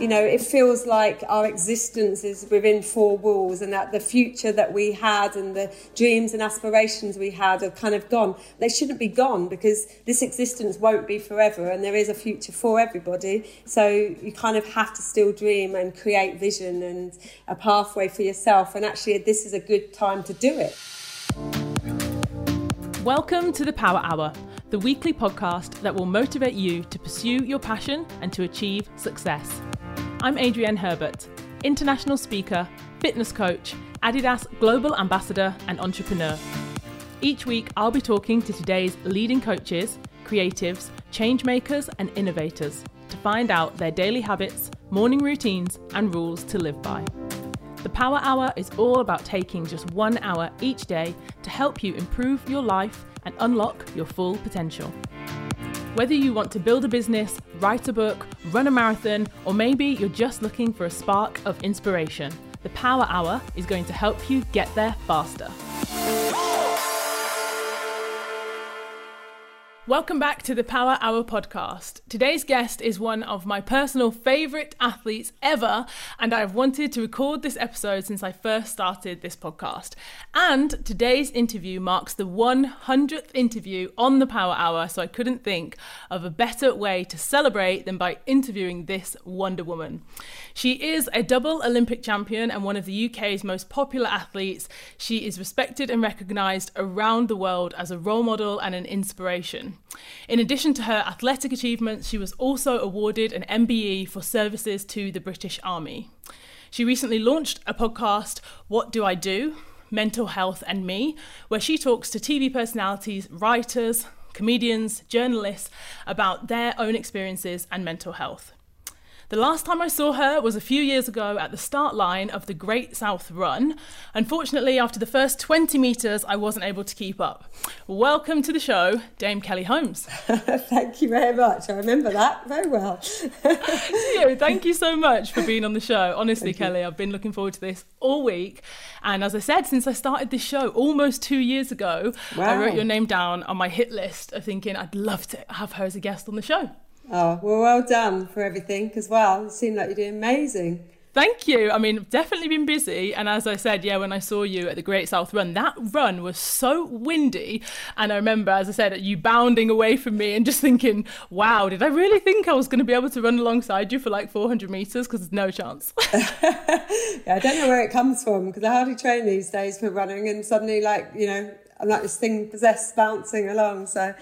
you know, it feels like our existence is within four walls and that the future that we had and the dreams and aspirations we had are kind of gone. They shouldn't be gone because this existence won't be forever and there is a future for everybody. So you kind of have to still dream and create vision and a pathway for yourself. And actually, this is a good time to do it. Welcome to the Power Hour, the weekly podcast that will motivate you to pursue your passion and to achieve success. I'm Adrienne Herbert, international speaker, fitness coach, Adidas global ambassador, and entrepreneur. Each week, I'll be talking to today's leading coaches, creatives, change makers, and innovators to find out their daily habits, morning routines, and rules to live by. The Power Hour is all about taking just one hour each day to help you improve your life and unlock your full potential. Whether you want to build a business, write a book, run a marathon, or maybe you're just looking for a spark of inspiration, the Power Hour is going to help you get there faster. Welcome back to the Power Hour podcast. Today's guest is one of my personal favourite athletes ever, and I have wanted to record this episode since I first started this podcast. And today's interview marks the 100th interview on the Power Hour, so I couldn't think of a better way to celebrate than by interviewing this Wonder Woman. She is a double Olympic champion and one of the UK's most popular athletes. She is respected and recognised around the world as a role model and an inspiration. In addition to her athletic achievements, she was also awarded an MBE for services to the British Army. She recently launched a podcast, What Do I Do? Mental Health and Me, where she talks to TV personalities, writers, comedians, journalists about their own experiences and mental health. The last time I saw her was a few years ago at the start line of the Great South Run. Unfortunately, after the first 20 metres, I wasn't able to keep up. Welcome to the show, Dame Kelly Holmes. thank you very much. I remember that very well. you, thank you so much for being on the show. Honestly, thank Kelly, you. I've been looking forward to this all week. And as I said, since I started this show almost two years ago, wow. I wrote your name down on my hit list of thinking I'd love to have her as a guest on the show. Oh, well, well done for everything as well. It seemed like you're doing amazing. Thank you. I mean, definitely been busy. And as I said, yeah, when I saw you at the Great South Run, that run was so windy. And I remember, as I said, you bounding away from me and just thinking, wow, did I really think I was going to be able to run alongside you for like 400 metres? Because there's no chance. yeah, I don't know where it comes from because I hardly train these days for running. And suddenly, like, you know, I'm like this thing possessed bouncing along. So,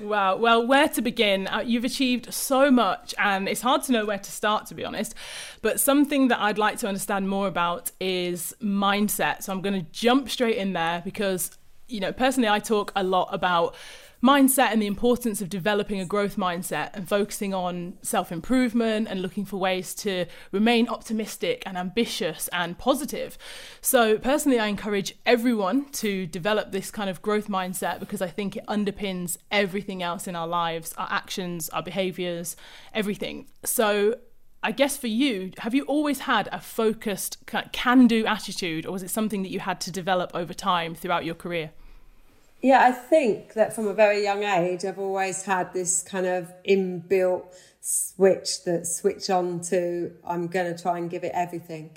wow. Well, where to begin? Uh, you've achieved so much, and it's hard to know where to start, to be honest. But something that I'd like to understand more about is mindset. So I'm going to jump straight in there because, you know, personally, I talk a lot about mindset and the importance of developing a growth mindset and focusing on self improvement and looking for ways to remain optimistic and ambitious and positive. So, personally, I encourage everyone to develop this kind of growth mindset because I think it underpins everything else in our lives our actions, our behaviors, everything. So, I guess for you, have you always had a focused, can do attitude, or was it something that you had to develop over time throughout your career? Yeah, I think that from a very young age, I've always had this kind of inbuilt switch that switch on to I'm going to try and give it everything.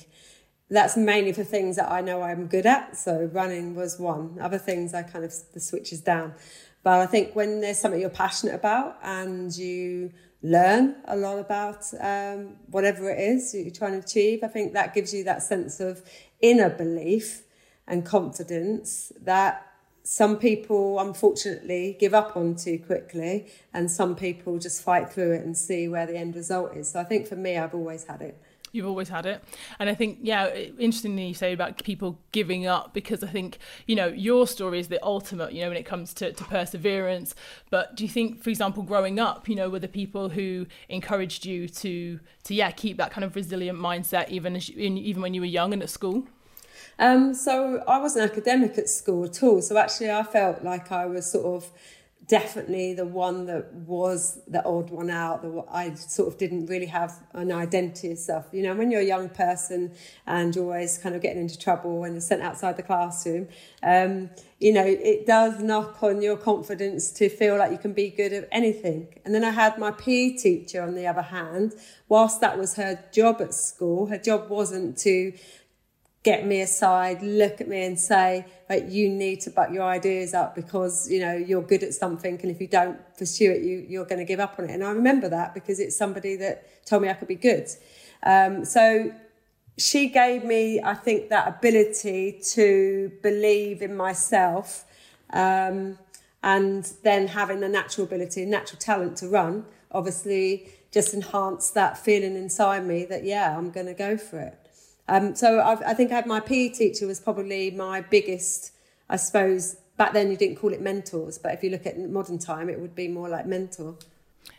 That's mainly for things that I know I'm good at. So running was one. Other things I kind of the switch is down. But I think when there's something you're passionate about and you learn a lot about um, whatever it is you're trying to achieve, I think that gives you that sense of inner belief and confidence that some people unfortunately give up on too quickly and some people just fight through it and see where the end result is so i think for me i've always had it You've always had it. And I think, yeah, interestingly, you say about people giving up because I think, you know, your story is the ultimate, you know, when it comes to, to perseverance. But do you think, for example, growing up, you know, were the people who encouraged you to, to yeah, keep that kind of resilient mindset even, as you, even when you were young and at school? Um, so I wasn't academic at school at all. So actually, I felt like I was sort of definitely the one that was the odd one out. The I sort of didn't really have an identity as self. You know, when you're a young person and you're always kind of getting into trouble and you're sent outside the classroom, um, you know, it does knock on your confidence to feel like you can be good at anything. And then I had my PE teacher on the other hand. Whilst that was her job at school, her job wasn't to get me aside, look at me and say, like, you need to butt your ideas up because, you know, you're good at something. And if you don't pursue it, you, you're going to give up on it. And I remember that because it's somebody that told me I could be good. Um, so she gave me, I think, that ability to believe in myself. Um, and then having the natural ability, natural talent to run, obviously just enhanced that feeling inside me that, yeah, I'm going to go for it. Um, so I've, i think I had my PE teacher was probably my biggest, I suppose. Back then you didn't call it mentors, but if you look at modern time, it would be more like mentor.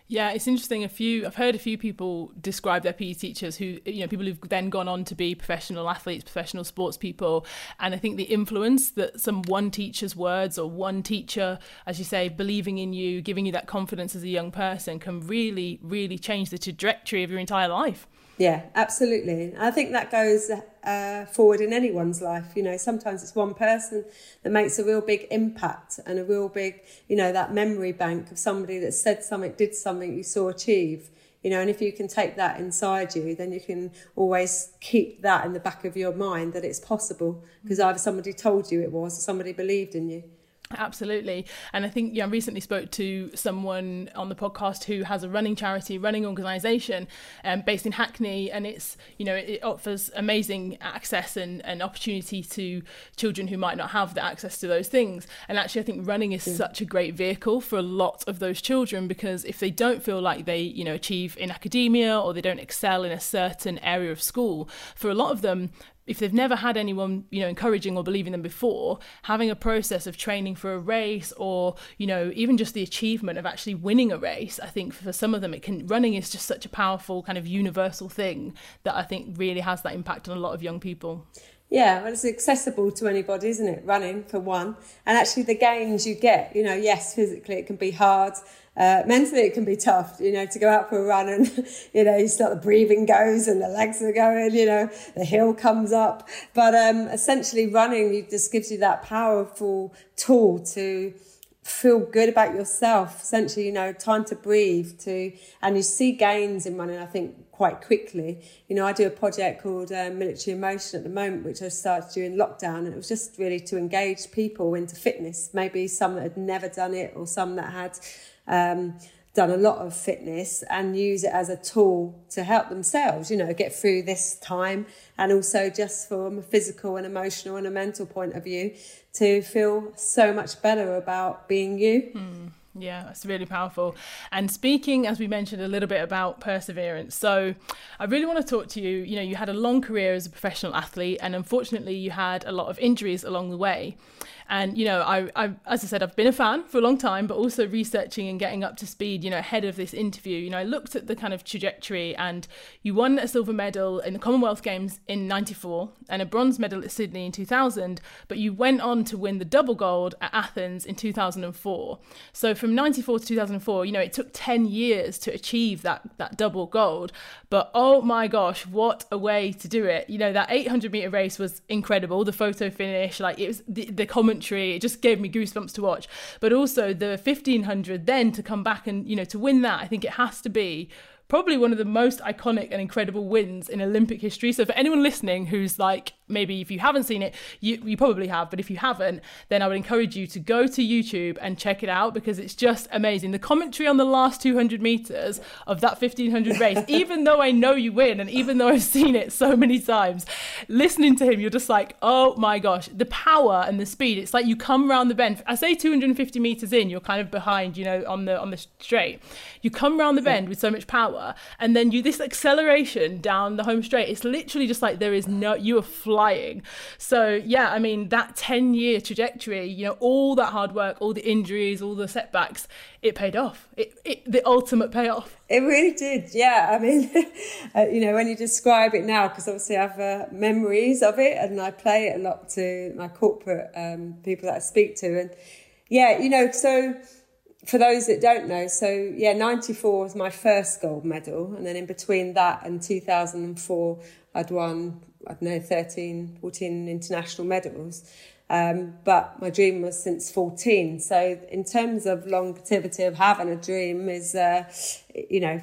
Yeah, it's interesting. A few I've heard a few people describe their PE teachers who you know people who've then gone on to be professional athletes, professional sports people, and I think the influence that some one teacher's words or one teacher, as you say, believing in you, giving you that confidence as a young person, can really, really change the trajectory of your entire life. Yeah, absolutely. I think that goes uh, forward in anyone's life. You know, sometimes it's one person that makes a real big impact and a real big, you know, that memory bank of somebody that said something, did something you saw achieve. You know, and if you can take that inside you, then you can always keep that in the back of your mind that it's possible because either somebody told you it was or somebody believed in you. Absolutely. And I think yeah, I recently spoke to someone on the podcast who has a running charity, running organisation um, based in Hackney. And it's, you know, it offers amazing access and, and opportunity to children who might not have the access to those things. And actually, I think running is such a great vehicle for a lot of those children because if they don't feel like they, you know, achieve in academia or they don't excel in a certain area of school, for a lot of them, if they've never had anyone you know encouraging or believing them before having a process of training for a race or you know even just the achievement of actually winning a race i think for some of them it can running is just such a powerful kind of universal thing that i think really has that impact on a lot of young people yeah, well, it's accessible to anybody, isn't it? Running for one, and actually the gains you get. You know, yes, physically it can be hard, uh, mentally it can be tough. You know, to go out for a run and you know you start the breathing goes and the legs are going. You know, the hill comes up, but um, essentially running just gives you that powerful tool to feel good about yourself essentially you know time to breathe to and you see gains in running i think quite quickly. You know, I do a project called um, Military Emotion at the moment, which I started during lockdown, and it was just really to engage people into fitness. Maybe some that had never done it, or some that had um, done a lot of fitness, and use it as a tool to help themselves. You know, get through this time, and also just from a physical and emotional and a mental point of view, to feel so much better about being you. Mm. Yeah, that's really powerful. And speaking, as we mentioned, a little bit about perseverance. So, I really want to talk to you. You know, you had a long career as a professional athlete, and unfortunately, you had a lot of injuries along the way. And you know, I, I, as I said, I've been a fan for a long time, but also researching and getting up to speed. You know, ahead of this interview, you know, I looked at the kind of trajectory, and you won a silver medal in the Commonwealth Games in '94 and a bronze medal at Sydney in 2000. But you went on to win the double gold at Athens in 2004. So from '94 to 2004, you know, it took 10 years to achieve that that double gold. But oh my gosh, what a way to do it! You know, that 800 meter race was incredible. The photo finish, like it was the, the It just gave me goosebumps to watch. But also the 1500 then to come back and, you know, to win that, I think it has to be probably one of the most iconic and incredible wins in Olympic history. So for anyone listening who's like, maybe if you haven't seen it, you, you probably have, but if you haven't, then I would encourage you to go to YouTube and check it out because it's just amazing. The commentary on the last 200 meters of that 1500 race, even though I know you win and even though I've seen it so many times, listening to him, you're just like, oh my gosh, the power and the speed. It's like you come around the bend. I say 250 meters in, you're kind of behind, you know, on the on the straight. You come around the bend with so much power and then you this acceleration down the home straight it's literally just like there is no you are flying. So yeah i mean that 10 year trajectory you know all that hard work all the injuries all the setbacks it paid off. It, it the ultimate payoff. It really did yeah. I mean uh, you know when you describe it now because obviously i have uh, memories of it and i play it a lot to my corporate um, people that i speak to and yeah you know so for those that don't know, so yeah, 94 was my first gold medal. And then in between that and 2004, I'd won, I don't know, 13, 14 international medals. Um, but my dream was since 14. So in terms of longevity of having a dream is, uh, you know,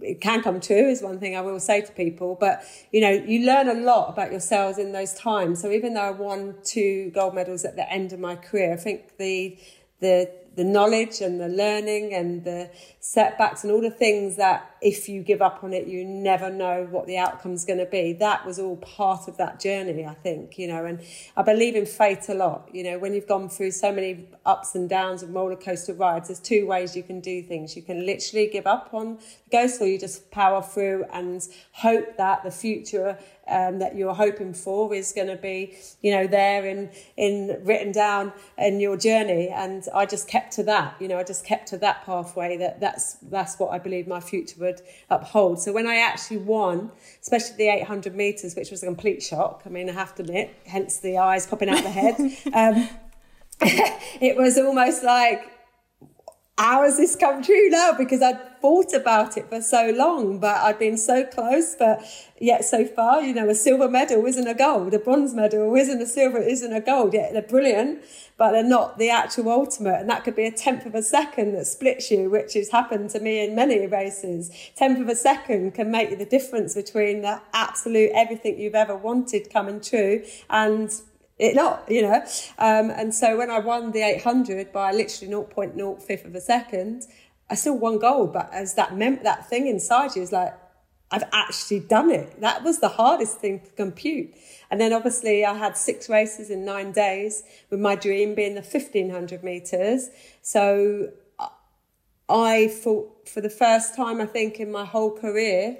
it can come true is one thing I will say to people. But you know, you learn a lot about yourselves in those times. So even though I won two gold medals at the end of my career, I think the the the knowledge and the learning and the setbacks and all the things that if you give up on it, you never know what the outcome's going to be. That was all part of that journey, I think, you know, and I believe in fate a lot. You know, when you've gone through so many ups and downs and roller coaster rides, there's two ways you can do things. You can literally give up on the ghost or you just power through and hope that the future um, that you're hoping for is going to be, you know, there in, in written down in your journey. And I just kept to that, you know, I just kept to that pathway that that's, that's what I believe my future would uphold. So when I actually won, especially the 800 meters, which was a complete shock. I mean, I have to admit, hence the eyes popping out the head. Um, it was almost like, how has this come true now? Because I'd thought about it for so long, but I'd been so close, but yet so far, you know, a silver medal isn't a gold, a bronze medal isn't a silver, isn't a gold. Yet they're brilliant, but they're not the actual ultimate. And that could be a tenth of a second that splits you, which has happened to me in many races. Tenth of a second can make the difference between the absolute everything you've ever wanted coming true and it not, you know. Um, and so when I won the 800 by literally 0.05 of a second, I still won gold. But as that mem- that thing inside you is like, I've actually done it. That was the hardest thing to compute. And then obviously I had six races in nine days with my dream being the 1500 meters. So I thought for the first time, I think in my whole career,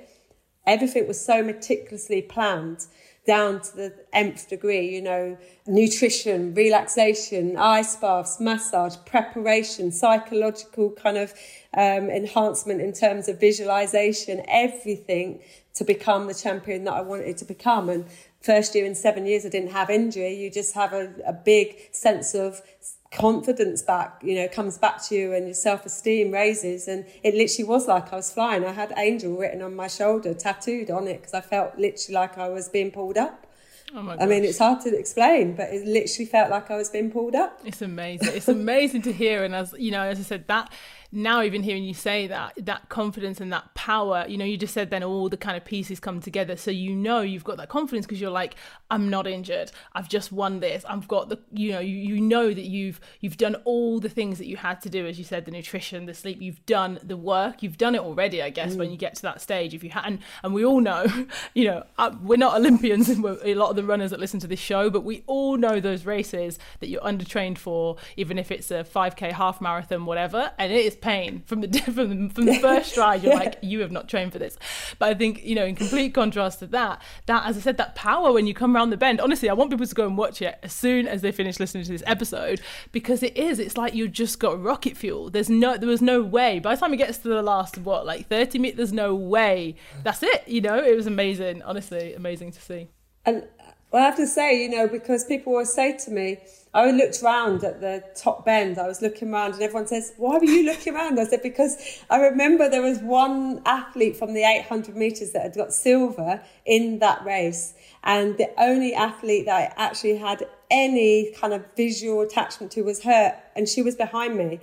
everything was so meticulously planned down to the nth degree, you know, nutrition, relaxation, ice baths, massage, preparation, psychological kind of um, enhancement in terms of visualization, everything to become the champion that I wanted to become. And first year in seven years, I didn't have injury. You just have a, a big sense of confidence back, you know, comes back to you and your self esteem raises. And it literally was like I was flying. I had Angel written on my shoulder, tattooed on it, because I felt literally like I was being pulled up. Oh my I mean, it's hard to explain, but it literally felt like I was being pulled up. It's amazing. It's amazing to hear. And as you know, as I said, that now even hearing you say that that confidence and that power you know you just said then all the kind of pieces come together. So you know you've got that confidence because you're like i'm not injured. I've just won this. I've got the you know you, you know that you've you've done all the things that you had to do as you said the nutrition the sleep. You've done the work. You've done it already i guess mm. when you get to that stage if you hadn't and we all know you know uh, we're not olympians and a lot of the runners that listen to this show but we all know those races that you're undertrained for even if it's a 5k half marathon whatever and it is pain from the from, from the first stride. You're like, you have not trained for this. But I think you know, in complete contrast to that, that as I said, that power when you come around the bend. Honestly, I want people to go and watch it as soon as they finish listening to this episode because it is. It's like you just got rocket fuel. There's no, there was no way. By the time it gets to the last what, like 30 minutes, there's no way. That's it. You know, it was amazing. Honestly, amazing to see. And well, I have to say, you know, because people always say to me, I looked round at the top bend. I was looking around, and everyone says, "Why were you looking around?" I said, "Because I remember there was one athlete from the 800 meters that had got silver in that race, and the only athlete that I actually had any kind of visual attachment to was her, and she was behind me.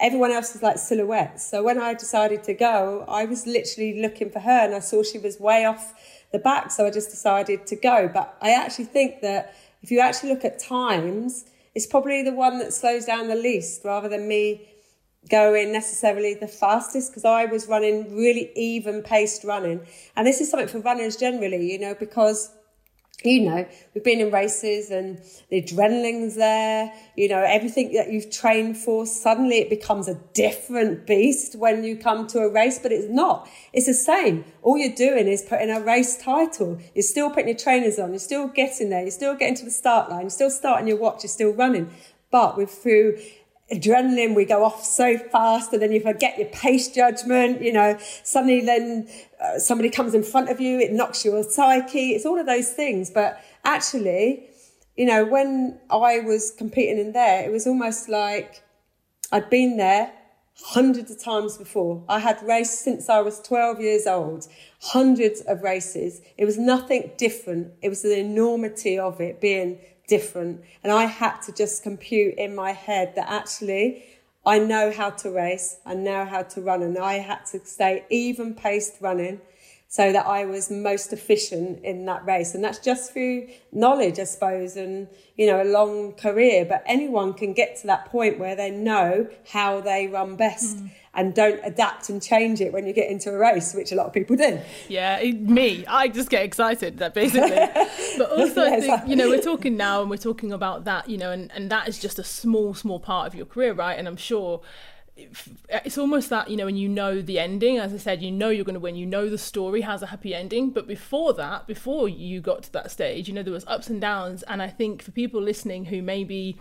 Everyone else was like silhouettes. So when I decided to go, I was literally looking for her, and I saw she was way off." the back. So I just decided to go. But I actually think that if you actually look at times, it's probably the one that slows down the least rather than me going necessarily the fastest because I was running really even paced running. And this is something for runners generally, you know, because you know, we've been in races and the adrenaline's there, you know, everything that you've trained for, suddenly it becomes a different beast when you come to a race, but it's not. It's the same. All you're doing is putting a race title. You're still putting your trainers on. You're still getting there. You're still getting to the start line. You're still starting your watch. You're still running. But with through adrenaline, we go off so fast and then you forget your pace judgment, you know, suddenly then uh, somebody comes in front of you, it knocks your psyche. It's all of those things. But actually, you know, when I was competing in there, it was almost like I'd been there hundreds of times before. I had raced since I was 12 years old, hundreds of races. It was nothing different. It was the enormity of it being different. And I had to just compute in my head that actually I know how to race, I know how to run, and I had to stay even paced running so that I was most efficient in that race. And that's just through knowledge, I suppose, and, you know, a long career. But anyone can get to that point where they know how they run best. Mm. And don't adapt and change it when you get into a race, which a lot of people do. Yeah, me, I just get excited that basically. But also, yeah, I think, you know, we're talking now and we're talking about that, you know, and, and that is just a small, small part of your career, right? And I'm sure it's almost that you know when you know the ending as i said you know you're going to win you know the story has a happy ending but before that before you got to that stage you know there was ups and downs and i think for people listening who maybe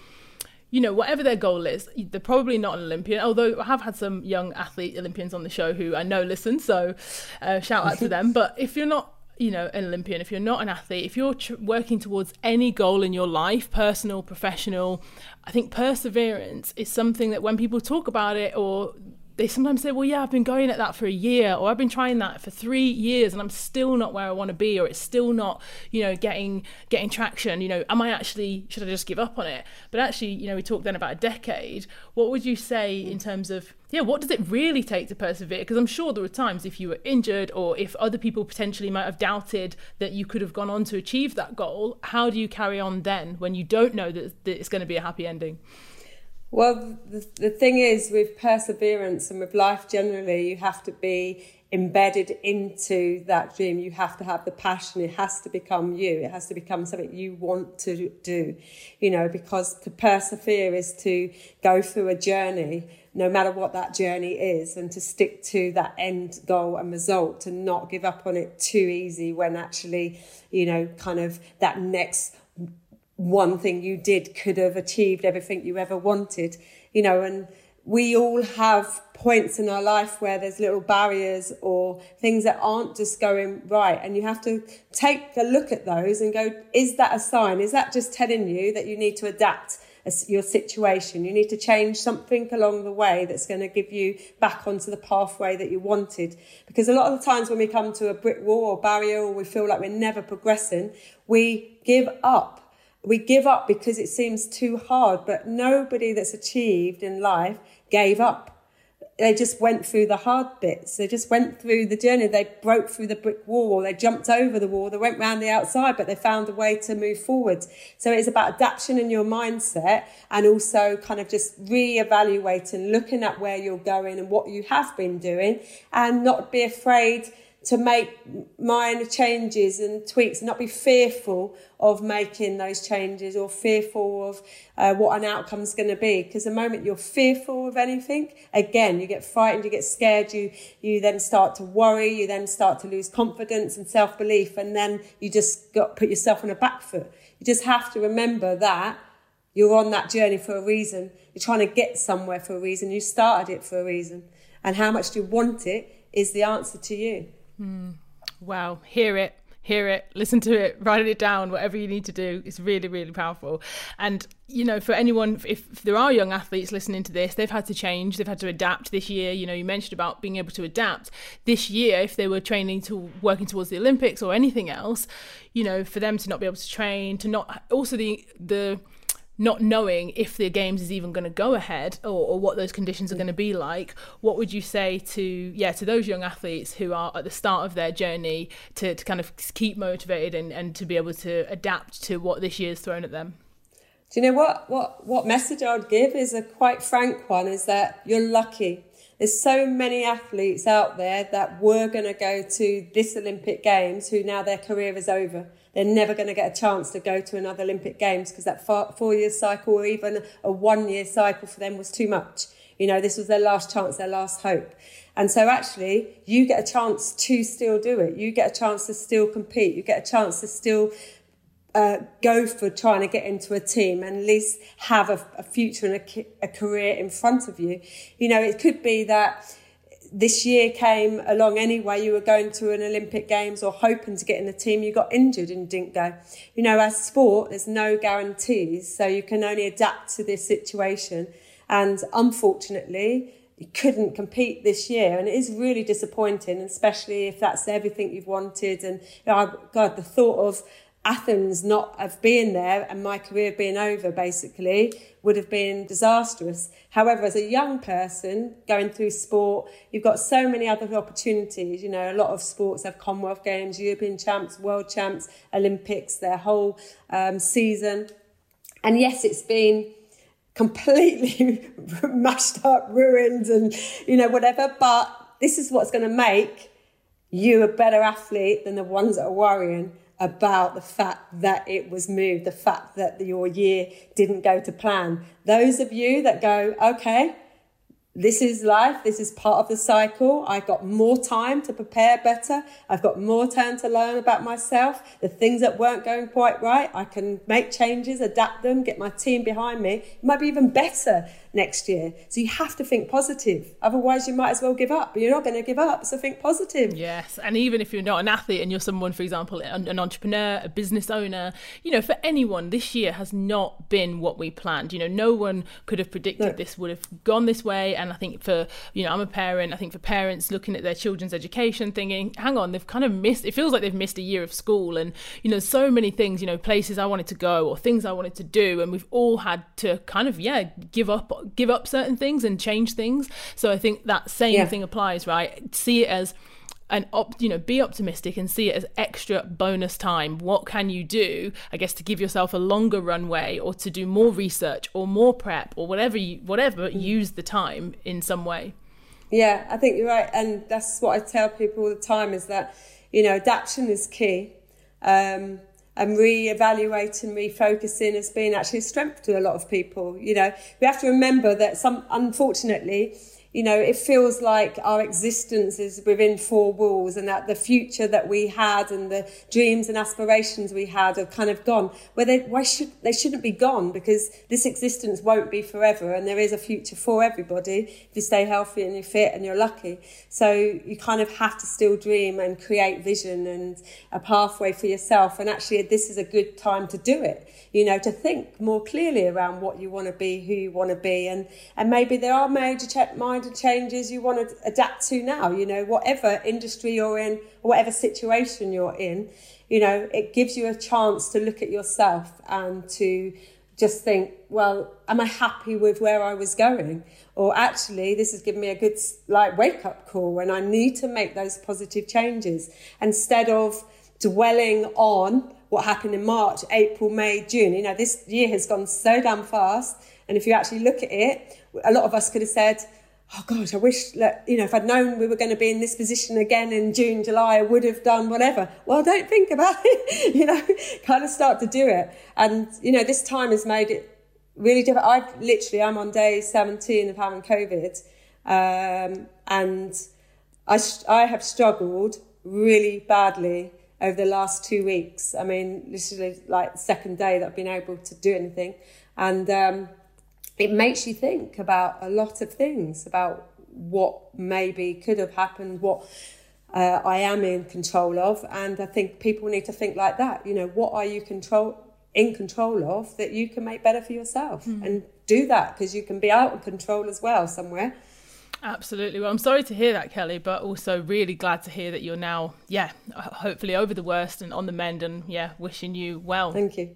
you know whatever their goal is they're probably not an olympian although i have had some young athlete olympians on the show who i know listen so uh, shout out to them. But if you're not you know an olympian if you're not an athlete if you're tr- working towards any goal in your life personal professional i think perseverance is something that when people talk about it or they sometimes say, well, yeah, I've been going at that for a year, or I've been trying that for three years, and I'm still not where I want to be, or it's still not, you know, getting getting traction. You know, am I actually should I just give up on it? But actually, you know, we talked then about a decade. What would you say in terms of yeah, what does it really take to persevere? Because I'm sure there were times if you were injured, or if other people potentially might have doubted that you could have gone on to achieve that goal. How do you carry on then when you don't know that, that it's going to be a happy ending? Well, the, the thing is, with perseverance and with life generally, you have to be embedded into that dream. You have to have the passion. It has to become you. It has to become something you want to do, you know, because to persevere is to go through a journey, no matter what that journey is, and to stick to that end goal and result and not give up on it too easy when actually, you know, kind of that next one thing you did could have achieved everything you ever wanted, you know, and we all have points in our life where there's little barriers or things that aren't just going right. And you have to take a look at those and go, is that a sign? Is that just telling you that you need to adapt your situation? You need to change something along the way that's going to give you back onto the pathway that you wanted. Because a lot of the times when we come to a brick wall or barrier or we feel like we're never progressing, we give up we give up because it seems too hard, but nobody that's achieved in life gave up. They just went through the hard bits. They just went through the journey. They broke through the brick wall they jumped over the wall. They went round the outside, but they found a way to move forward. So it's about adaptation in your mindset and also kind of just re-evaluating, looking at where you're going and what you have been doing and not be afraid to make minor changes and tweaks and not be fearful of making those changes or fearful of uh, what an outcome is going to be. Because the moment you're fearful of anything again you get frightened you get scared you you then start to worry you then start to lose confidence and self-belief and then you just got put yourself on a back foot. You just have to remember that you're on that journey for a reason. You're trying to get somewhere for a reason. You started it for a reason. And how much do you want it is the answer to you Mm. Wow, hear it, hear it, listen to it, write it down, whatever you need to do. It's really, really powerful. And, you know, for anyone, if, if, there are young athletes listening to this, they've had to change, they've had to adapt this year. You know, you mentioned about being able to adapt this year if they were training to working towards the Olympics or anything else, you know, for them to not be able to train, to not also the, the, not knowing if the games is even going to go ahead or, or what those conditions are going to be like what would you say to yeah to those young athletes who are at the start of their journey to, to kind of keep motivated and, and to be able to adapt to what this year's thrown at them? Do you know what what what message i would give is a quite frank one is that you're lucky. There's so many athletes out there that were going to go to this olympic games who now their career is over they're never going to get a chance to go to another Olympic Games because that four year cycle or even a one year cycle for them was too much. You know, this was their last chance, their last hope. And so actually, you get a chance to still do it. You get a chance to still compete. You get a chance to still uh, go for trying to get into a team and at least have a, a future and a, a career in front of you. You know, it could be that this year came along anyway, you were going to an Olympic Games or hoping to get in the team, you got injured and didn't go. You know, as sport, there's no guarantees, so you can only adapt to this situation. And unfortunately, you couldn't compete this year, and it is really disappointing, especially if that's everything you've wanted. And you know, God, the thought of Athens not have been there and my career being over basically would have been disastrous. However, as a young person going through sport, you've got so many other opportunities. You know, a lot of sports have Commonwealth Games, European champs, world champs, Olympics, their whole um, season. And yes, it's been completely mashed up, ruined, and you know, whatever. But this is what's going to make you a better athlete than the ones that are worrying about the fact that it was moved, the fact that your year didn't go to plan. Those of you that go, okay, this is life. This is part of the cycle. I've got more time to prepare better. I've got more time to learn about myself. The things that weren't going quite right, I can make changes, adapt them, get my team behind me. It might be even better next year. So you have to think positive. Otherwise, you might as well give up. But you're not going to give up. So think positive. Yes. And even if you're not an athlete and you're someone, for example, an entrepreneur, a business owner, you know, for anyone, this year has not been what we planned. You know, no one could have predicted no. this would have gone this way. And I think for, you know, I'm a parent. I think for parents looking at their children's education, thinking, hang on, they've kind of missed, it feels like they've missed a year of school. And, you know, so many things, you know, places I wanted to go or things I wanted to do. And we've all had to kind of, yeah, give up give up certain things and change things. So I think that same yeah. thing applies, right? See it as an op, you know, be optimistic and see it as extra bonus time. What can you do, I guess, to give yourself a longer runway or to do more research or more prep or whatever you, whatever, mm. use the time in some way. Yeah, I think you're right. And that's what I tell people all the time is that, you know, adaptation is key. Um, and re-evaluating, refocusing has been actually a strength to a lot of people. You know, we have to remember that some, unfortunately, you know, it feels like our existence is within four walls and that the future that we had and the dreams and aspirations we had are kind of gone. Where they, why should, they shouldn't be gone because this existence won't be forever and there is a future for everybody if you stay healthy and you're fit and you're lucky. So you kind of have to still dream and create vision and a pathway for yourself. And actually, this is a good time to do it you know, to think more clearly around what you want to be, who you want to be, and and maybe there are major ch- minor changes you want to adapt to now. You know, whatever industry you're in, whatever situation you're in, you know, it gives you a chance to look at yourself and to just think, well, am I happy with where I was going? Or actually, this has given me a good like wake up call when I need to make those positive changes instead of dwelling on what happened in March, April, May, June. You know, this year has gone so damn fast. And if you actually look at it, a lot of us could have said, oh gosh, I wish that, you know, if I'd known we were going to be in this position again in June, July, I would have done whatever. Well, don't think about it, you know, kind of start to do it. And, you know, this time has made it really difficult. I've literally, I'm on day 17 of having COVID. Um, and I, I have struggled really badly over the last two weeks. I mean, literally like second day that I've been able to do anything. And um, it makes you think about a lot of things, about what maybe could have happened, what uh, I am in control of. And I think people need to think like that. You know, what are you control in control of that you can make better for yourself? Mm. And do that because you can be out of control as well somewhere. Absolutely. Well, I'm sorry to hear that, Kelly, but also really glad to hear that you're now, yeah, hopefully over the worst and on the mend, and yeah, wishing you well. Thank you.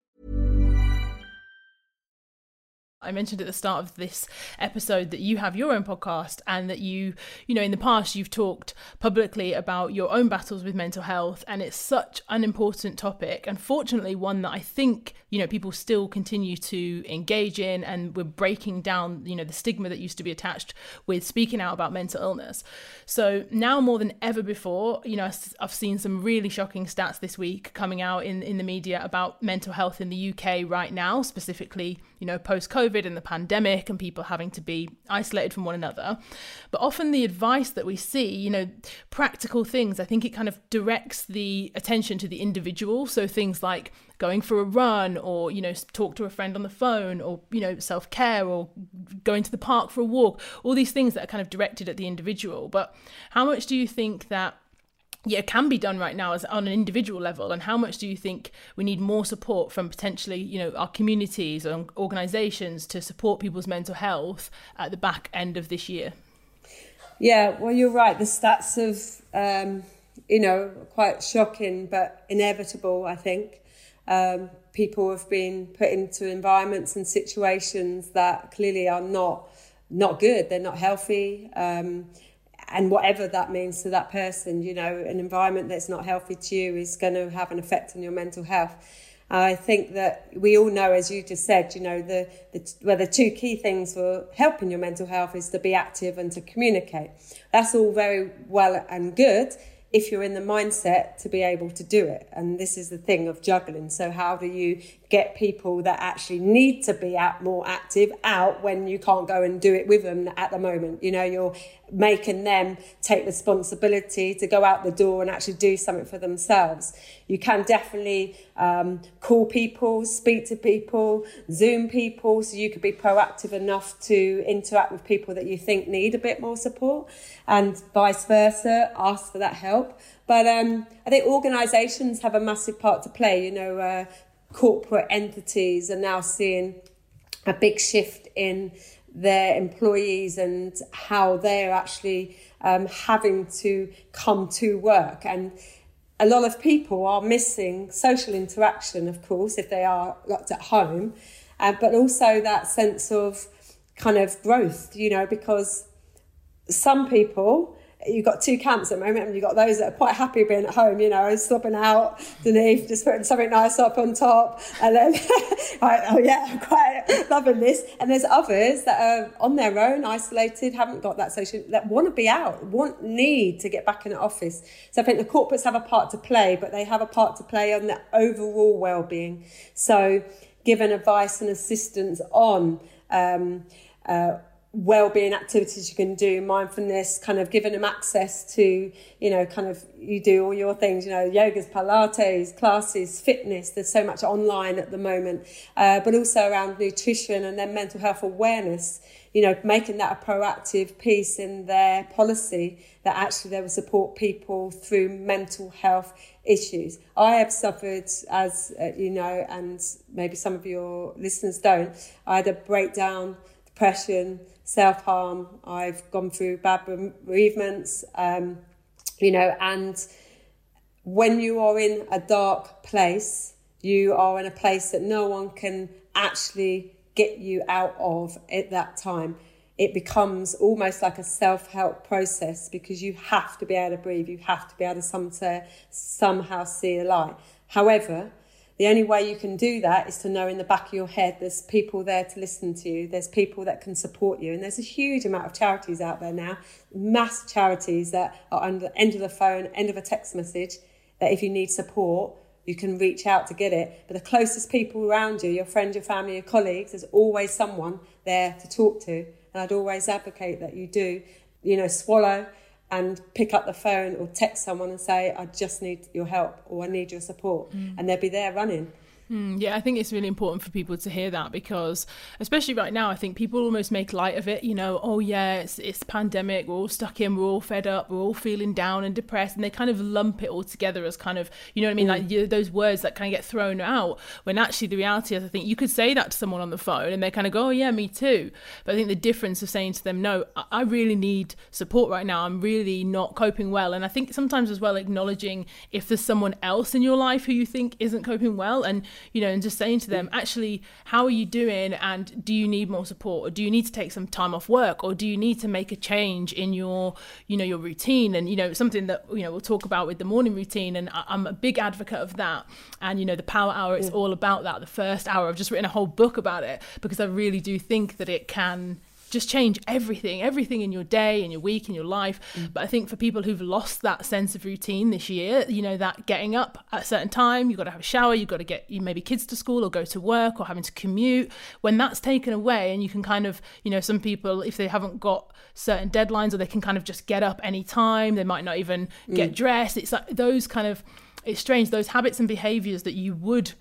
I mentioned at the start of this episode that you have your own podcast and that you, you know, in the past you've talked publicly about your own battles with mental health and it's such an important topic. Unfortunately, one that I think, you know, people still continue to engage in and we're breaking down, you know, the stigma that used to be attached with speaking out about mental illness. So now more than ever before, you know, I've seen some really shocking stats this week coming out in, in the media about mental health in the UK right now, specifically you know, post COVID and the pandemic and people having to be isolated from one another. But often the advice that we see, you know, practical things, I think it kind of directs the attention to the individual. So things like going for a run or you know talk to a friend on the phone or you know self-care or going to the park for a walk all these things that are kind of directed at the individual but how much do you think that yeah can be done right now as on an individual level and how much do you think we need more support from potentially you know our communities and organizations to support people's mental health at the back end of this year yeah well you're right the stats of um, you know quite shocking but inevitable i think um, people have been put into environments and situations that clearly are not not good. They're not healthy. Um, and whatever that means to that person, you know, an environment that's not healthy to you is going to have an effect on your mental health. I think that we all know, as you just said, you know, the, the well, the two key things for helping your mental health is to be active and to communicate. That's all very well and good if you're in the mindset to be able to do it. And this is the thing of juggling. So, how do you get people that actually need to be out more active out when you can't go and do it with them at the moment? You know, you're making them take responsibility to go out the door and actually do something for themselves. You can definitely um, call people, speak to people, Zoom people, so you could be proactive enough to interact with people that you think need a bit more support, and vice versa, ask for that help. But um, I think organisations have a massive part to play. You know, uh, corporate entities are now seeing a big shift in their employees and how they're actually um, having to come to work. And a lot of people are missing social interaction, of course, if they are locked at home, uh, but also that sense of kind of growth, you know, because some people you've got two camps at the moment, and you've got those that are quite happy being at home, you know, swapping out underneath, just putting something nice up on top, and then, oh yeah, I'm quite loving this. And there's others that are on their own, isolated, haven't got that social, that want to be out, want, need to get back in the office. So I think the corporates have a part to play, but they have a part to play on the overall well-being. So giving advice and assistance on. Um, uh, well-being activities you can do mindfulness kind of giving them access to you know kind of you do all your things you know yogas pilates classes fitness. There's so much online at the moment. Uh, but also around nutrition and then mental health awareness you know making that a proactive piece in their policy that actually they will support people through mental health issues. I have suffered as uh, you know and maybe some of your listeners don't i had a breakdown depression self harm. I've gone through bad bereavements, um, you know, and when you are in a dark place, you are in a place that no one can actually get you out of at that time. It becomes almost like a self help process because you have to be able to breathe, you have to be able to some, to somehow see a light. However, the only way you can do that is to know in the back of your head there's people there to listen to you, there's people that can support you. And there's a huge amount of charities out there now, mass charities that are on the end of the phone, end of a text message, that if you need support, you can reach out to get it. But the closest people around you, your friends, your family, your colleagues, there's always someone there to talk to. And I'd always advocate that you do, you know, swallow and pick up the phone or text someone and say, I just need your help or I need your support. Mm. And they'll be there running. Mm, yeah, I think it's really important for people to hear that because, especially right now, I think people almost make light of it. You know, oh yeah, it's it's pandemic. We're all stuck in. We're all fed up. We're all feeling down and depressed, and they kind of lump it all together as kind of, you know what I mean, mm. like you, those words that kind of get thrown out. When actually the reality is, I think you could say that to someone on the phone, and they kind of go, oh yeah, me too. But I think the difference of saying to them, no, I really need support right now. I'm really not coping well, and I think sometimes as well acknowledging if there's someone else in your life who you think isn't coping well, and you know, and just saying to them, actually, how are you doing? And do you need more support? Or do you need to take some time off work? Or do you need to make a change in your, you know, your routine? And, you know, something that, you know, we'll talk about with the morning routine. And I'm a big advocate of that. And, you know, the power hour is all about that. The first hour, I've just written a whole book about it because I really do think that it can just change everything, everything in your day, in your week, in your life. Mm. But I think for people who've lost that sense of routine this year, you know, that getting up at a certain time, you've got to have a shower, you've got to get you maybe kids to school or go to work or having to commute. When that's taken away, and you can kind of, you know, some people if they haven't got certain deadlines or they can kind of just get up any time, they might not even mm. get dressed. It's like those kind of it's strange those habits and behaviors that you would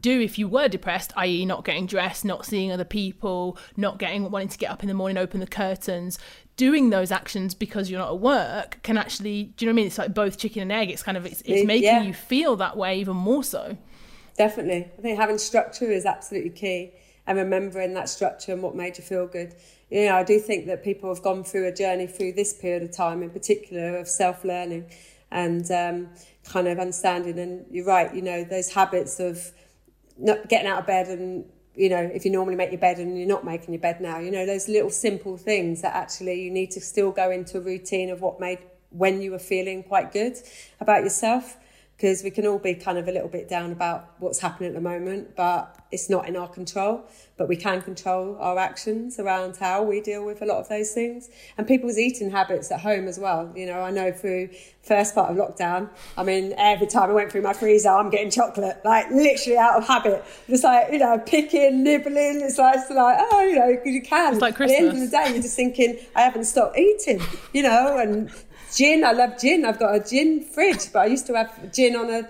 do if you were depressed, i.e., not getting dressed, not seeing other people, not getting wanting to get up in the morning, open the curtains, doing those actions because you're not at work can actually, do you know what I mean? It's like both chicken and egg. It's kind of it's, it's making yeah. you feel that way even more so. Definitely, I think having structure is absolutely key, and remembering that structure and what made you feel good. You know, I do think that people have gone through a journey through this period of time, in particular, of self learning and um, kind of understanding. And you're right, you know, those habits of not getting out of bed and you know if you normally make your bed and you're not making your bed now you know those little simple things that actually you need to still go into a routine of what made when you were feeling quite good about yourself because we can all be kind of a little bit down about what's happening at the moment, but it's not in our control. But we can control our actions around how we deal with a lot of those things and people's eating habits at home as well. You know, I know through first part of lockdown, I mean, every time I went through my freezer, I'm getting chocolate, like literally out of habit. Just like, you know, picking, nibbling. It's like, it's like oh, you know, because you can. It's like Christmas. At the end of the day, you're just thinking, I haven't stopped eating, you know, and gin. I love gin. I've got a gin fridge, but I used to have gin on a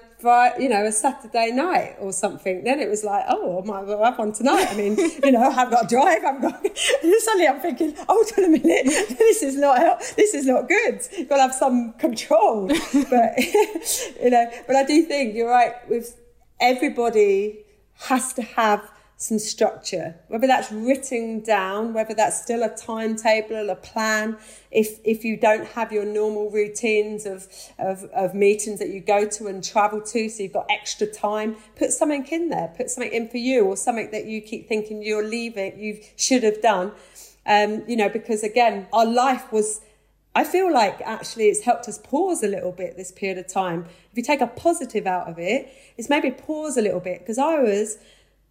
you know, a Saturday night or something. Then it was like, oh, I might well have one tonight. I mean, you know, I've got to drive. I've got. suddenly, I'm thinking, hold on a minute, this is not this is not good. You've got to have some control. but you know, but I do think you're right. With everybody has to have some structure, whether that's written down, whether that's still a timetable, a plan. If if you don't have your normal routines of, of, of meetings that you go to and travel to, so you've got extra time, put something in there, put something in for you, or something that you keep thinking you're leaving, you should have done. Um, you know, because again, our life was I feel like actually it's helped us pause a little bit this period of time. If you take a positive out of it, it's maybe pause a little bit because I was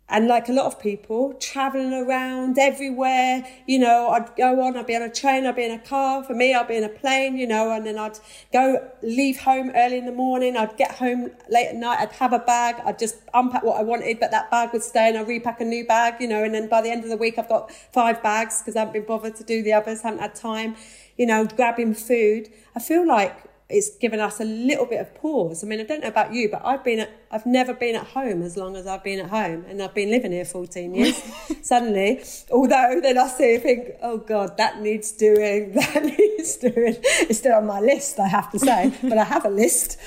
and like a lot of people, traveling around everywhere, you know, I'd go on, I'd be on a train, I'd be in a car. For me, I'd be in a plane, you know, and then I'd go leave home early in the morning. I'd get home late at night. I'd have a bag. I'd just unpack what I wanted, but that bag would stay and I'd repack a new bag, you know, and then by the end of the week, I've got five bags because I haven't been bothered to do the others, haven't had time, you know, grabbing food. I feel like it's given us a little bit of pause. I mean, I don't know about you, but I've been at, I've never been at home as long as I've been at home, and I've been living here 14 years. Suddenly, although then I still think, oh God, that needs doing, that needs doing. It's still on my list, I have to say, but I have a list,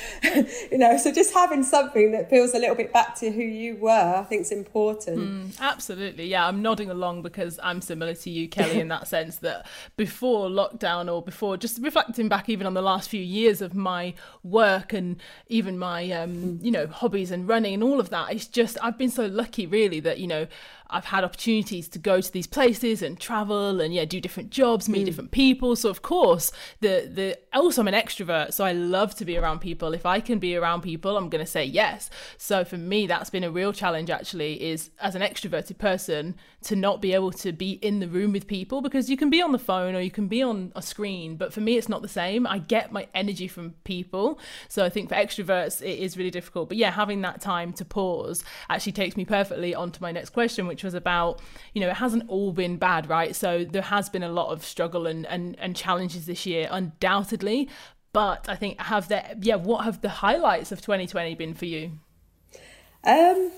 you know. So just having something that feels a little bit back to who you were, I think is important. Mm, absolutely, yeah. I'm nodding along because I'm similar to you, Kelly, in that sense that before lockdown or before, just reflecting back even on the last few years of my work and even my um, you know hobbies and running and all of that it's just i've been so lucky really that you know I've had opportunities to go to these places and travel and yeah, do different jobs, meet mm. different people. So of course, the the also I'm an extrovert, so I love to be around people. If I can be around people, I'm going to say yes. So for me, that's been a real challenge actually is as an extroverted person to not be able to be in the room with people because you can be on the phone or you can be on a screen, but for me it's not the same. I get my energy from people. So I think for extroverts it is really difficult. But yeah, having that time to pause actually takes me perfectly onto my next question, which was about, you know, it hasn't all been bad, right? So there has been a lot of struggle and, and, and challenges this year, undoubtedly. But I think have there, yeah, what have the highlights of 2020 been for you? Um,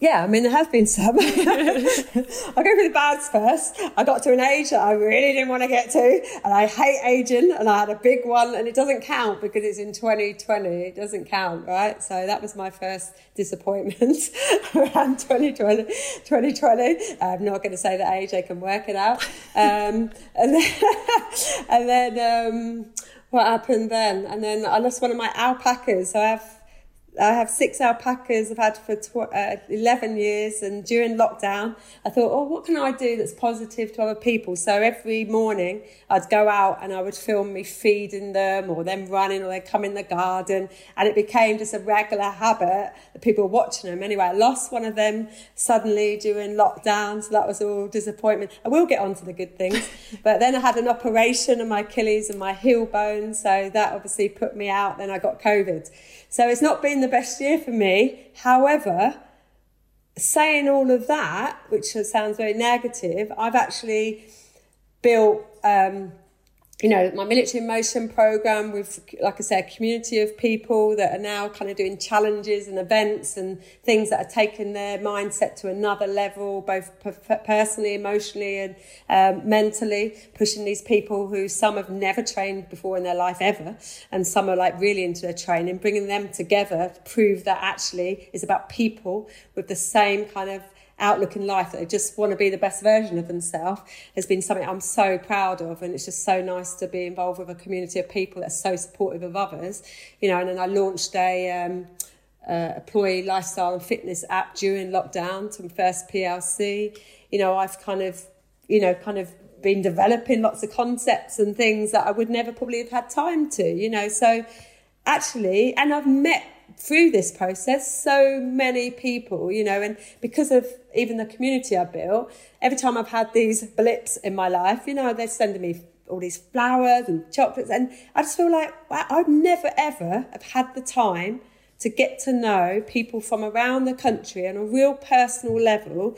yeah, I mean, there have been some. I'll go for the bads first. I got to an age that I really didn't want to get to, and I hate aging, and I had a big one, and it doesn't count because it's in 2020. It doesn't count, right? So that was my first disappointment around 2020. 2020. I'm not going to say the age, I can work it out. Um, and then, and then um, what happened then? And then I lost one of my alpacas. So I have I have six alpacas I've had for tw- uh, 11 years. And during lockdown, I thought, oh, what can I do that's positive to other people? So every morning I'd go out and I would film me feeding them or them running or they'd come in the garden. And it became just a regular habit that people were watching them. Anyway, I lost one of them suddenly during lockdown. So that was all disappointment. I will get on to the good things. but then I had an operation on my Achilles and my heel bone. So that obviously put me out. Then I got COVID. So it's not been the best year for me. However, saying all of that, which sounds very negative, I've actually built um, you know, my military motion program with, like I said, a community of people that are now kind of doing challenges and events and things that are taking their mindset to another level, both personally, emotionally, and um, mentally, pushing these people who some have never trained before in their life ever, and some are like really into their training, bringing them together to prove that actually is about people with the same kind of outlook in life that they just want to be the best version of themselves has been something I'm so proud of. And it's just so nice to be involved with a community of people that are so supportive of others, you know. And then I launched a, um, uh, employee lifestyle and fitness app during lockdown to first PLC. You know, I've kind of, you know, kind of been developing lots of concepts and things that I would never probably have had time to, you know. So actually, and I've met through this process so many people, you know, and because of even the community I built, every time I've had these blips in my life, you know, they're sending me all these flowers and chocolates, and I just feel like wow, I've never ever have had the time to get to know people from around the country on a real personal level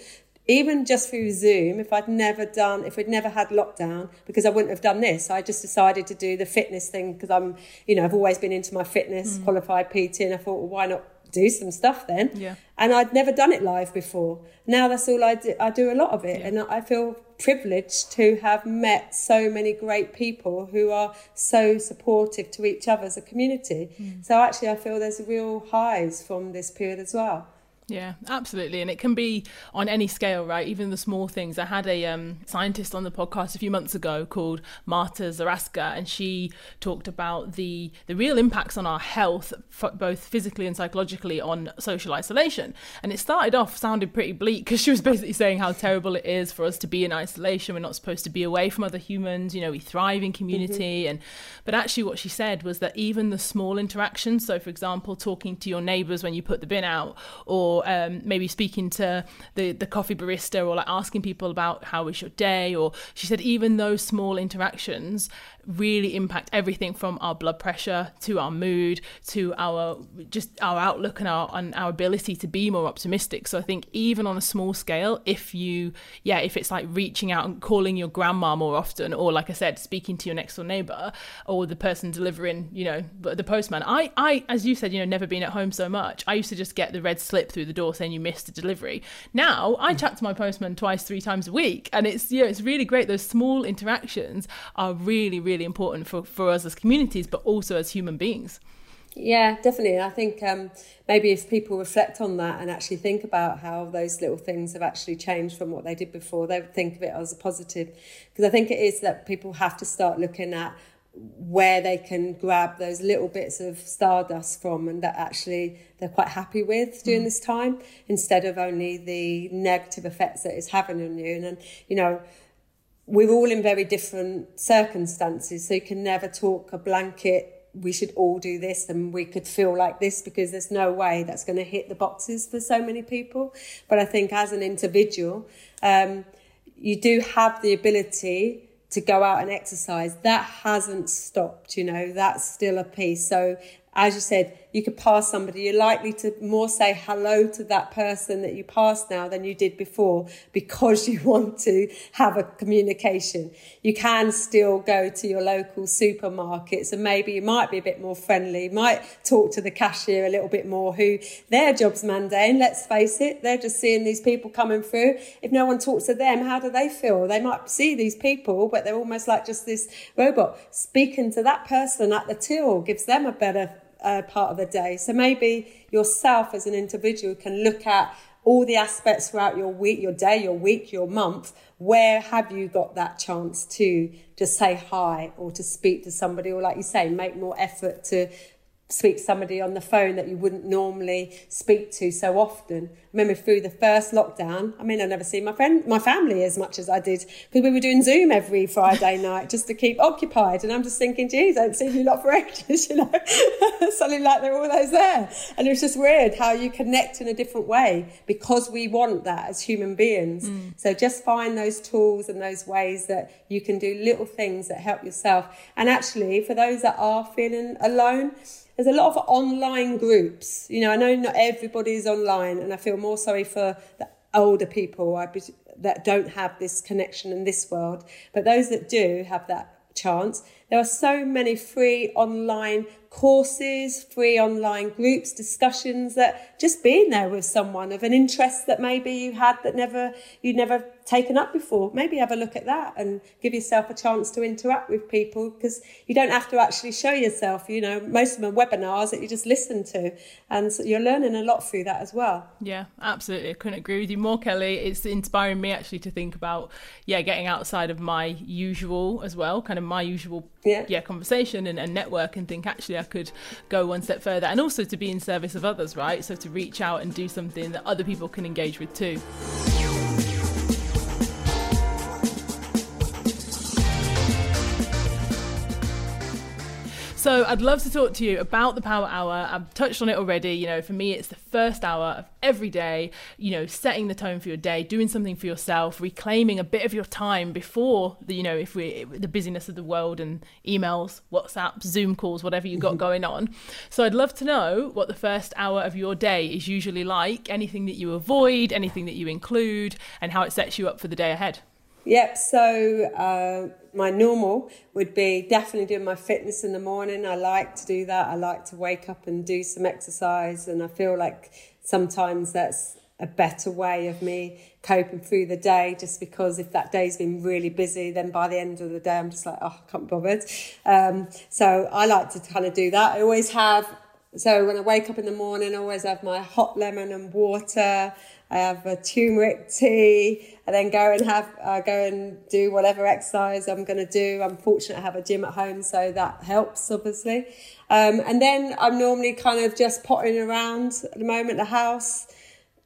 even just through Zoom, if I'd never done, if we'd never had lockdown, because I wouldn't have done this, I just decided to do the fitness thing because I'm, you know, I've always been into my fitness, mm. qualified PT, and I thought, well, why not do some stuff then? Yeah. And I'd never done it live before. Now that's all I do. I do a lot of it, yeah. and I feel privileged to have met so many great people who are so supportive to each other as a community. Mm. So actually, I feel there's real highs from this period as well. Yeah, absolutely. And it can be on any scale, right? Even the small things. I had a um, scientist on the podcast a few months ago called Marta Zaraska, and she talked about the, the real impacts on our health, both physically and psychologically, on social isolation. And it started off sounding pretty bleak because she was basically saying how terrible it is for us to be in isolation. We're not supposed to be away from other humans. You know, we thrive in community. Mm-hmm. And But actually, what she said was that even the small interactions, so for example, talking to your neighbours when you put the bin out, or um, maybe speaking to the, the coffee barista or like asking people about how was your day or she said even those small interactions really impact everything from our blood pressure to our mood to our just our outlook and our and our ability to be more optimistic. So i think even on a small scale if you yeah if it's like reaching out and calling your grandma more often or like i said speaking to your next door neighbor or the person delivering you know the postman. I i as you said you know never been at home so much. I used to just get the red slip through the door saying you missed a delivery. Now i chat to my postman twice three times a week and it's you know it's really great. Those small interactions are really really really important for, for us as communities, but also as human beings. Yeah, definitely. I think um, maybe if people reflect on that and actually think about how those little things have actually changed from what they did before, they would think of it as a positive. Because I think it is that people have to start looking at where they can grab those little bits of stardust from and that actually they're quite happy with during mm. this time instead of only the negative effects that it's having on you. And, and you know, we're all in very different circumstances. So you can never talk a blanket, we should all do this and we could feel like this because there's no way that's going to hit the boxes for so many people. But I think as an individual, um, you do have the ability to go out and exercise. That hasn't stopped, you know, that's still a piece. So as you said, you could pass somebody, you're likely to more say hello to that person that you passed now than you did before because you want to have a communication. You can still go to your local supermarkets and maybe you might be a bit more friendly, might talk to the cashier a little bit more who their job's mundane, let's face it. They're just seeing these people coming through. If no one talks to them, how do they feel? They might see these people, but they're almost like just this robot. Speaking to that person at the till gives them a better uh, part of the day. So maybe yourself as an individual can look at all the aspects throughout your week, your day, your week, your month. Where have you got that chance to just say hi or to speak to somebody, or like you say, make more effort to speak to somebody on the phone that you wouldn't normally speak to so often. I remember through the first lockdown, I mean, I never see my friend, my family as much as I did because we were doing Zoom every Friday night just to keep occupied. And I'm just thinking, geez, I haven't seen you lot for ages, you know, something like they're always there. And it was just weird how you connect in a different way because we want that as human beings. Mm. So just find those tools and those ways that you can do little things that help yourself. And actually, for those that are feeling alone, there's a lot of online groups. You know, I know not everybody is online, and I feel more sorry for the older people that don't have this connection in this world. But those that do have that chance, there are so many free online courses, free online groups, discussions that just being there with someone of an interest that maybe you had that never you never taken up before. Maybe have a look at that and give yourself a chance to interact with people because you don't have to actually show yourself. You know, most of them are webinars that you just listen to, and so you're learning a lot through that as well. Yeah, absolutely. I couldn't agree with you more, Kelly. It's inspiring me actually to think about yeah, getting outside of my usual as well, kind of my usual yeah, yeah conversation and, and network, and think actually I could go one step further, and also to be in service of others, right? So to reach out and do something that other people can engage with too. So I'd love to talk to you about the Power Hour. I've touched on it already. You know, for me, it's the first hour of every day, you know, setting the tone for your day, doing something for yourself, reclaiming a bit of your time before the, you know, if we, the busyness of the world and emails, WhatsApp, Zoom calls, whatever you've got going on. So I'd love to know what the first hour of your day is usually like, anything that you avoid, anything that you include, and how it sets you up for the day ahead. Yep. So uh, my normal would be definitely doing my fitness in the morning. I like to do that. I like to wake up and do some exercise, and I feel like sometimes that's a better way of me coping through the day. Just because if that day's been really busy, then by the end of the day, I'm just like, oh, I can't be bothered. Um, so I like to kind of do that. I always have. So when I wake up in the morning, I always have my hot lemon and water. I have a turmeric tea. and then go and have uh, go and do whatever exercise I'm going to do. I'm fortunate to have a gym at home, so that helps obviously. Um, and then I'm normally kind of just potting around at the moment the house,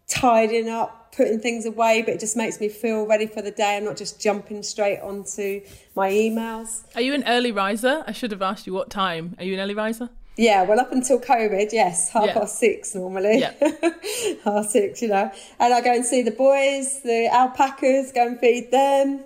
tidying up, putting things away, but it just makes me feel ready for the day. I'm not just jumping straight onto my emails. Are you an early riser? I should have asked you what time. Are you an early riser? Yeah, well, up until COVID, yes, half yeah. past six normally. Yeah. half six, you know. And I go and see the boys, the alpacas, go and feed them.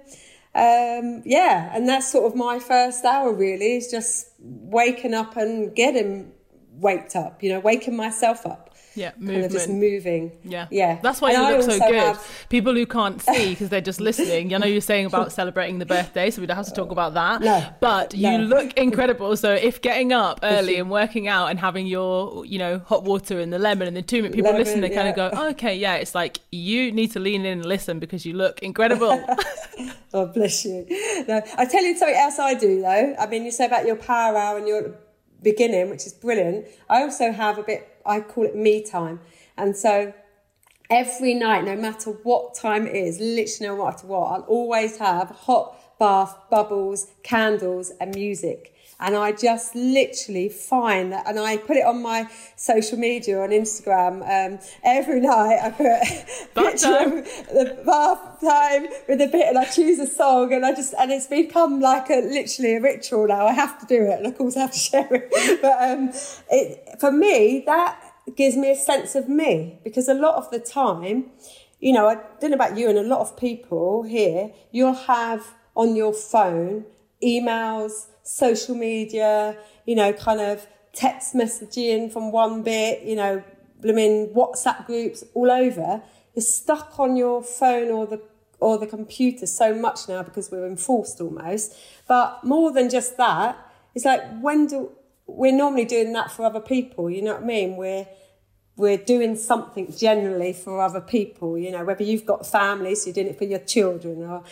Um, yeah, and that's sort of my first hour really, is just waking up and getting waked up, you know, waking myself up. Yeah, movement. Kind of just moving. Yeah, yeah. That's why and you I look so good. Have... People who can't see because they're just listening. You know, you're saying about celebrating the birthday, so we don't have to talk about that. No, but no. you look incredible. So if getting up early and working out and having your, you know, hot water and the lemon and the turmeric, people lemon, listen, they yeah. kind of go, oh, okay, yeah. It's like you need to lean in and listen because you look incredible. oh, bless you. No, I tell you something else I do though. I mean, you say about your power hour and your beginning, which is brilliant. I also have a bit I call it me time. And so every night, no matter what time it is, literally no matter what, I'll always have hot bath, bubbles, candles, and music. And I just literally find that, and I put it on my social media on Instagram. Um, every night I put bath time. the bath time with a bit, and I choose a song, and I just, and it's become like a literally a ritual now. I have to do it, and of course I have to share it. But um, it for me that gives me a sense of me because a lot of the time, you know, I don't know about you, and a lot of people here, you'll have on your phone emails social media, you know, kind of text messaging from one bit, you know, blooming WhatsApp groups all over. You're stuck on your phone or the or the computer so much now because we're enforced almost. But more than just that, it's like when do we're normally doing that for other people, you know what I mean? We're we're doing something generally for other people, you know, whether you've got families, so you're doing it for your children or,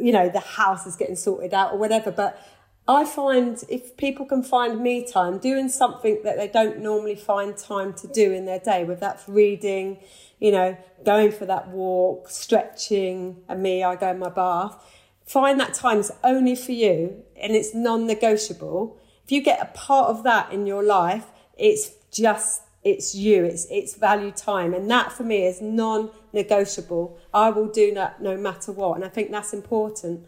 you know, the house is getting sorted out or whatever. But I find if people can find me time doing something that they don't normally find time to do in their day, whether that's reading, you know, going for that walk, stretching, and me, I go in my bath, find that time is only for you and it's non negotiable. If you get a part of that in your life, it's just it's you it's it's value time. And that for me is non-negotiable. I will do that no matter what. And i think that's important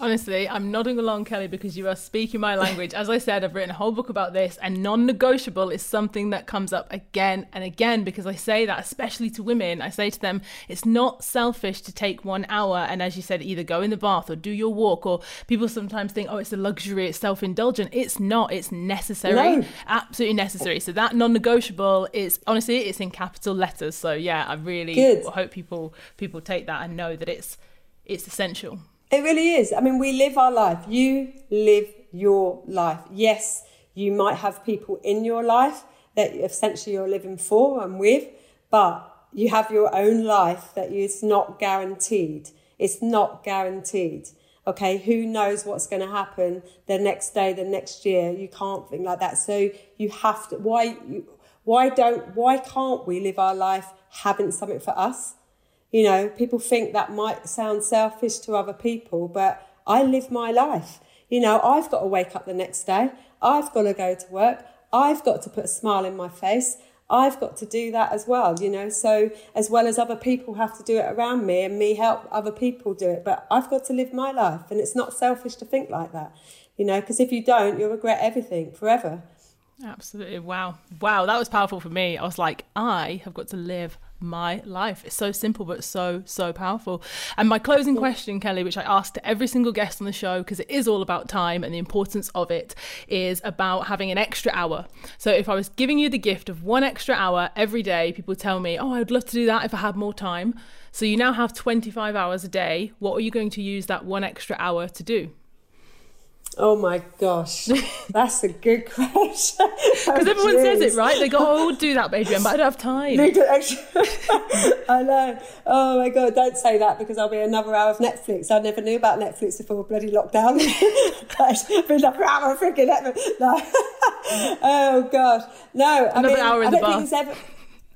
Honestly, I'm nodding along, Kelly, because you are speaking my language. As I said, I've written a whole book about this, and non negotiable is something that comes up again and again because I say that, especially to women. I say to them, it's not selfish to take one hour and, as you said, either go in the bath or do your walk. Or people sometimes think, oh, it's a luxury, it's self indulgent. It's not, it's necessary, no. absolutely necessary. So that non negotiable is honestly, it's in capital letters. So yeah, I really Good. hope people people take that and know that it's it's essential. It really is. I mean, we live our life. You live your life. Yes, you might have people in your life that essentially you're living for and with, but you have your own life that is not guaranteed. It's not guaranteed. Okay, who knows what's going to happen the next day, the next year? You can't think like that. So you have to. Why? Why don't? Why can't we live our life having something for us? You know, people think that might sound selfish to other people, but I live my life. You know, I've got to wake up the next day. I've got to go to work. I've got to put a smile in my face. I've got to do that as well, you know. So, as well as other people have to do it around me and me help other people do it, but I've got to live my life. And it's not selfish to think like that, you know, because if you don't, you'll regret everything forever. Absolutely. Wow. Wow. That was powerful for me. I was like, I have got to live my life. It's so simple, but so, so powerful. And my closing question, Kelly, which I ask to every single guest on the show, because it is all about time and the importance of it, is about having an extra hour. So if I was giving you the gift of one extra hour every day, people tell me, oh, I'd love to do that if I had more time. So you now have 25 hours a day. What are you going to use that one extra hour to do? Oh my gosh, that's a good question. Because oh, everyone says it, right? They go, "Oh, do that, Adrienne," but I don't have time. I know. Oh my god, don't say that because I'll be another hour of Netflix. I never knew about Netflix before bloody lockdown. be another hour of freaking Netflix. No. oh gosh, no. Another I mean, hour in I the bath. Ever...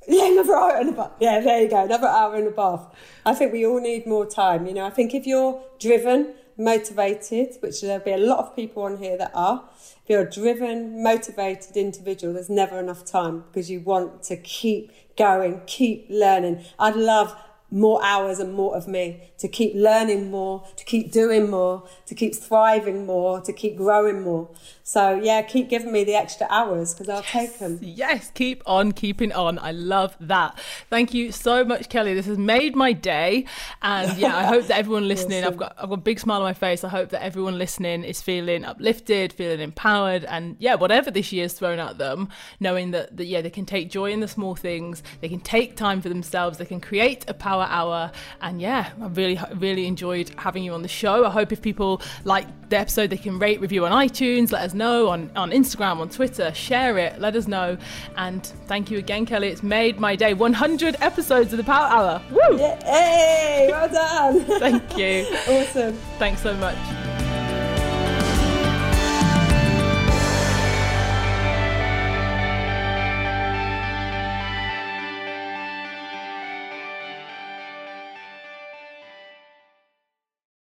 Yeah, another hour in the bath. Yeah, there you go. Another hour in the bath. I think we all need more time. You know, I think if you're driven motivated, which there'll be a lot of people on here that are. If you're a driven, motivated individual, there's never enough time because you want to keep going, keep learning. I'd love more hours and more of me, to keep learning more, to keep doing more, to keep thriving more, to keep growing more. So, yeah, keep giving me the extra hours because I'll yes, take them. Yes, keep on keeping on. I love that. Thank you so much, Kelly. This has made my day. And yeah, I hope that everyone listening, awesome. I've got I've got a big smile on my face. I hope that everyone listening is feeling uplifted, feeling empowered, and yeah, whatever this year's thrown at them, knowing that, that yeah, they can take joy in the small things, they can take time for themselves, they can create a power hour. And yeah, I really, really enjoyed having you on the show. I hope if people like the episode, they can rate, review on iTunes, let us know on, on Instagram, on Twitter, share it, let us know. And thank you again, Kelly. It's made my day. 100 episodes of the Power Hour. Woo! Hey, well done. thank you. awesome. Thanks so much.